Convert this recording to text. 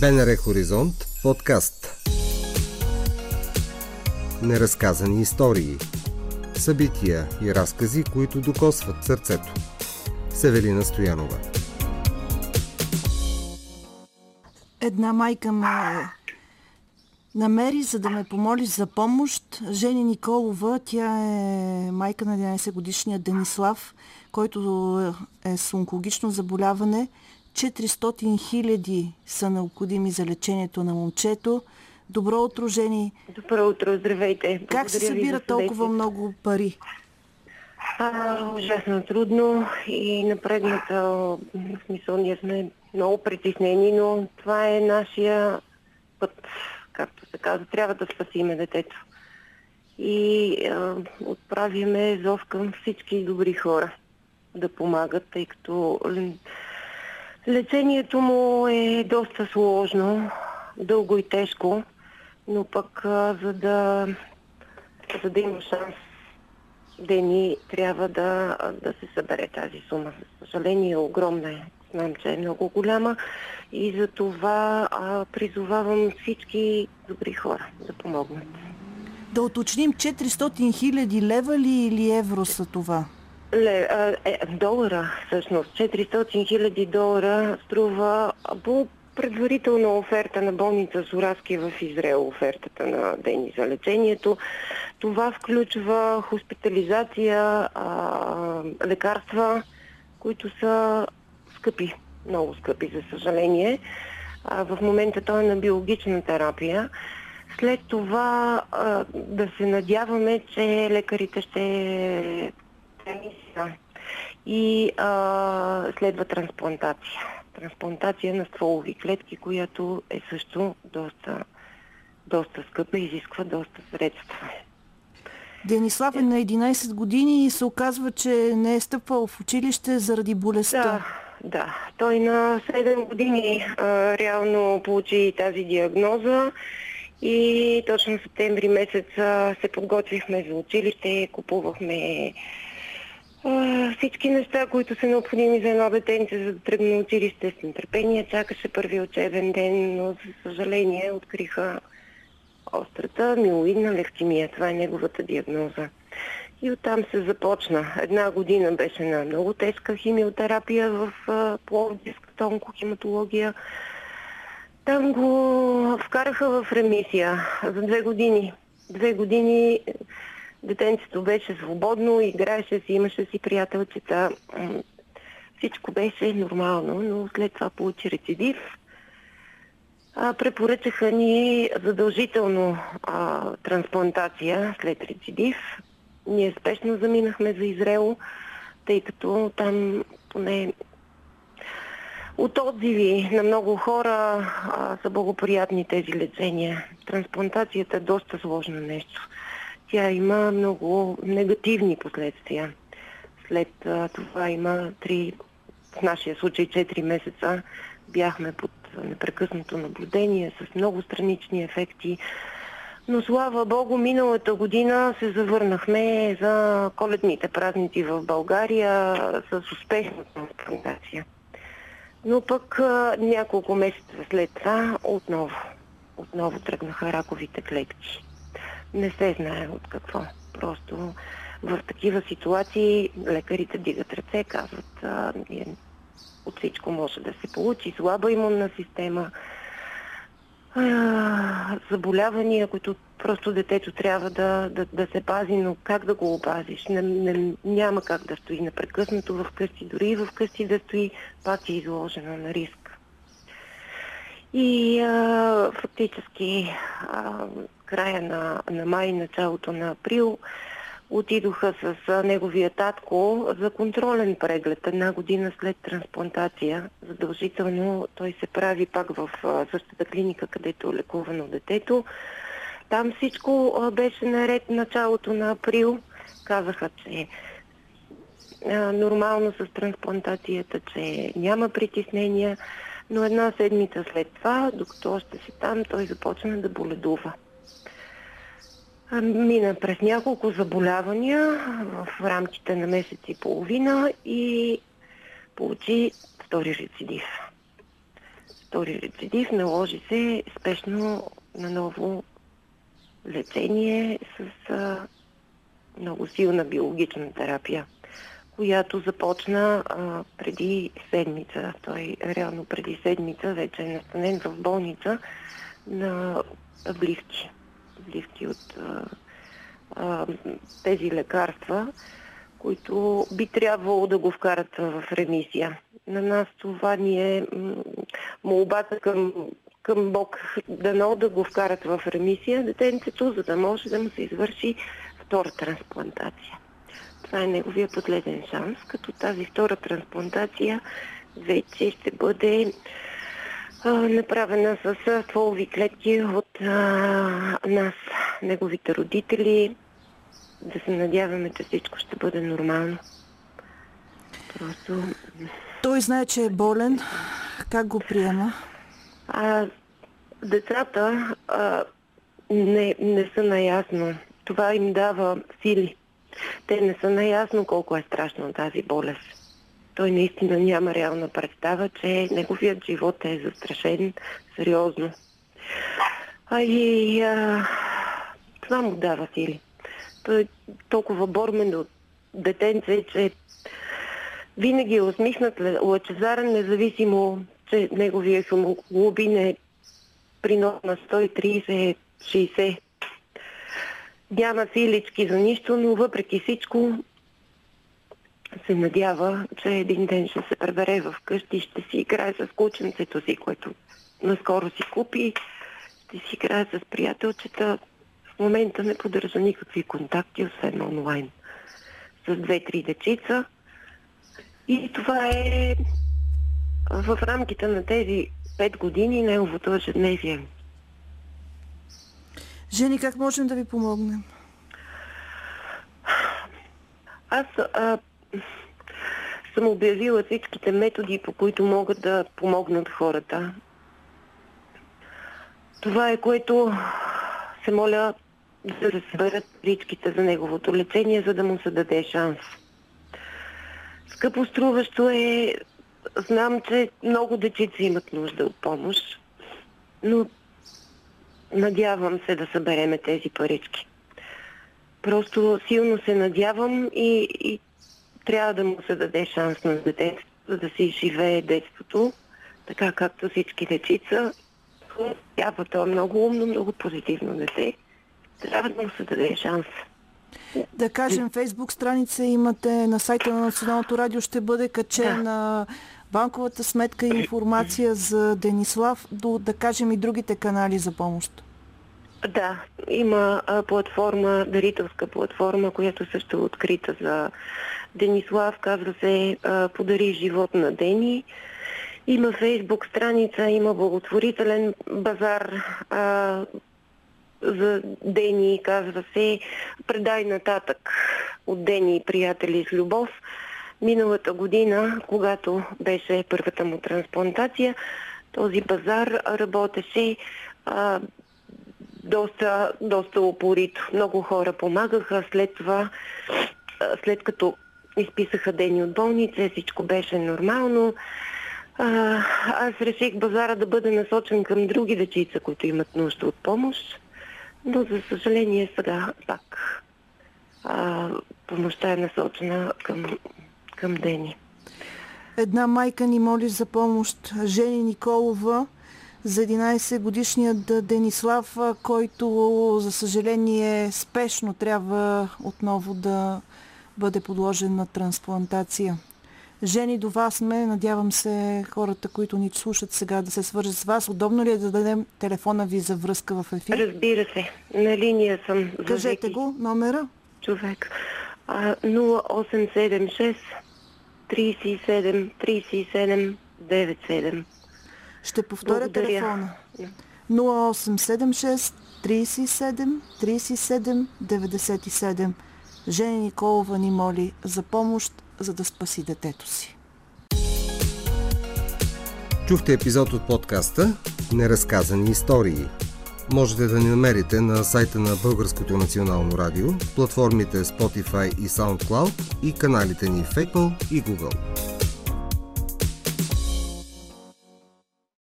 БНР Хоризонт подкаст Неразказани истории Събития и разкази, които докосват сърцето Севелина Стоянова Една майка ме намери, за да ме помоли за помощ. Жени Николова, тя е майка на 11 годишния Денислав, който е с онкологично заболяване. 400 хиляди са необходими за лечението на момчето. Добро утро, Жени. Добро утро, здравейте. Благодаря как се събира толкова много пари? А, ужасно трудно и напрегната. В смисъл, ние сме много притеснени, но това е нашия път, както се казва. Трябва да спасиме детето. И а, отправяме зов към всички добри хора да помагат, тъй като лечението му е доста сложно, дълго и тежко, но пък за да, за да има шанс Дени трябва да, да се събере тази сума. За съжаление, огромна е. Знам, че е много голяма и за това а, призовавам всички добри хора да помогнат. Да уточним 400 хиляди лева ли или евро са това? Ле, а, е, долара, всъщност. 400 хиляди долара струва по предварителна оферта на болница Зораски в Израел, офертата на Дени за лечението. Това включва хоспитализация, а, лекарства, които са скъпи, много скъпи, за съжаление. А, в момента той е на биологична терапия. След това а, да се надяваме, че лекарите ще и а, следва трансплантация. Трансплантация на стволови клетки, която е също доста, доста скъпа и изисква доста средства. Денислав е на 11 години и се оказва, че не е стъпвал в училище заради болестта. Да, да. Той на 7 години а, реално получи тази диагноза и точно в септември месец а, се подготвихме за училище, купувахме всички неща, които са необходими за едно детенце, за да тръгне училище с нетърпение. Чакаше първи учебен ден, но за съжаление откриха острата милоидна левкемия. Това е неговата диагноза. И оттам се започна. Една година беше на много тежка химиотерапия в Пловдивската онкохематология. Там го вкараха в ремисия за две години. Две години детенцето беше свободно, играеше си, имаше си приятелчета. Всичко беше нормално, но след това получи рецидив а, препоръчаха ни задължително а, трансплантация след рецидив. Ние спешно заминахме за Израел, тъй като там поне от отзиви на много хора а, са благоприятни тези лечения. Трансплантацията е доста сложно нещо. Тя има много негативни последствия. След това има три, в нашия случай 4 месеца бяхме под непрекъснато наблюдение с много странични ефекти. Но слава Богу, миналата година се завърнахме за коледните празници в България с успешна трансплантация. Но пък няколко месеца след това отново, отново тръгнаха раковите клетки. Не се знае от какво. Просто в такива ситуации лекарите дигат ръце, казват, ние от всичко може да се получи. Слаба имунна система, заболявания, които просто детето трябва да, да, да се пази, но как да го опазиш? Не, не, няма как да стои непрекъснато в къщи, дори и в къщи да стои, пак е изложена на риск. И а, фактически а, края на, на май, началото на април, отидоха с неговия татко за контролен преглед една година след трансплантация. Задължително той се прави пак в същата клиника, където е лекувано детето. Там всичко беше наред началото на април. Казаха, че нормално с трансплантацията, че няма притеснения, но една седмица след това, докато още си там, той започна да боледува. Мина през няколко заболявания в рамките на месец и половина и получи втори рецидив. втори рецидив, наложи се спешно на ново лечение с а, много силна биологична терапия, която започна а, преди седмица. Той реално преди седмица вече е настанен в болница на вливки. Вливки от а, а, тези лекарства, които би трябвало да го вкарат в ремисия. На нас това ни е молбата към, към Бог дано да го вкарат в ремисия детенцето, за да може да му се извърши втора трансплантация. Това е неговия последен шанс, като тази втора трансплантация вече ще бъде направена с стволови клетки от а, нас, неговите родители. Да се надяваме, че всичко ще бъде нормално. Просто... Той знае, че е болен. Как го приема? А, децата а, не, не са наясно. Това им дава сили. Те не са наясно колко е страшна тази болест. Той наистина няма реална представа, че неговият живот е застрашен сериозно. А и а, това му дава сили. Той е толкова бормен от детенце, че винаги е усмихнат, лъчезарен, независимо, че неговия хемоглобин е при на 130-60. Няма силички за нищо, но въпреки всичко се надява, че един ден ще се пребере в къщи и ще си играе с кученцето си, което наскоро си купи. Ще си играе с приятелчета. В момента не поддържа никакви контакти, освен онлайн. С две-три дечица. И това е в рамките на тези пет години неговото ежедневие. Жени, как можем да ви помогнем? Аз а, съм обявила всичките методи, по които могат да помогнат хората. Това е което се моля да се съберат всичките за неговото лечение, за да му се даде шанс. Скъпо струващо е, знам, че много дечици имат нужда от помощ, но надявам се да събереме тези парички. Просто силно се надявам и, и трябва да му се даде шанс на детето, за да си живее детството, така както всички дечица. Трябва то е много умно, много позитивно дете. Трябва да му се даде шанс. Да кажем, фейсбук страница имате на сайта на Националното радио ще бъде качена да. банковата сметка и информация за Денислав, до да кажем и другите канали за помощ. Да, има платформа, дарителска платформа, която също е открита за Денислав, казва се Подари живот на Дени. Има фейсбук страница, има благотворителен базар а, за Дени, казва се Предай нататък от Дени приятели с любов. Миналата година, когато беше първата му трансплантация, този базар работеше а, доста, доста упорито. Много хора помагаха. След това, след като изписаха дени от болница, всичко беше нормално. Аз реших базара да бъде насочен към други дечица, които имат нужда от помощ. Но за съжаление сега пак а, помощта е насочена към, към Дени. Една майка ни моли за помощ. Жени Николова за 11 годишният Денислав, който за съжаление спешно трябва отново да бъде подложен на трансплантация. Жени, до вас сме. Надявам се хората, които ни слушат сега да се свържат с вас. Удобно ли е да дадем телефона ви за връзка в ефир? Разбира се. На линия съм. Кажете го, номера. Човек. 0876 37 37 97. Ще повторя Благодаря. телефона. 0876 37 37 97. Жени Николова ни моли за помощ, за да спаси детето си. Чухте епизод от подкаста Неразказани истории. Можете да ни намерите на сайта на Българското национално радио, платформите Spotify и SoundCloud и каналите ни в Apple и Google.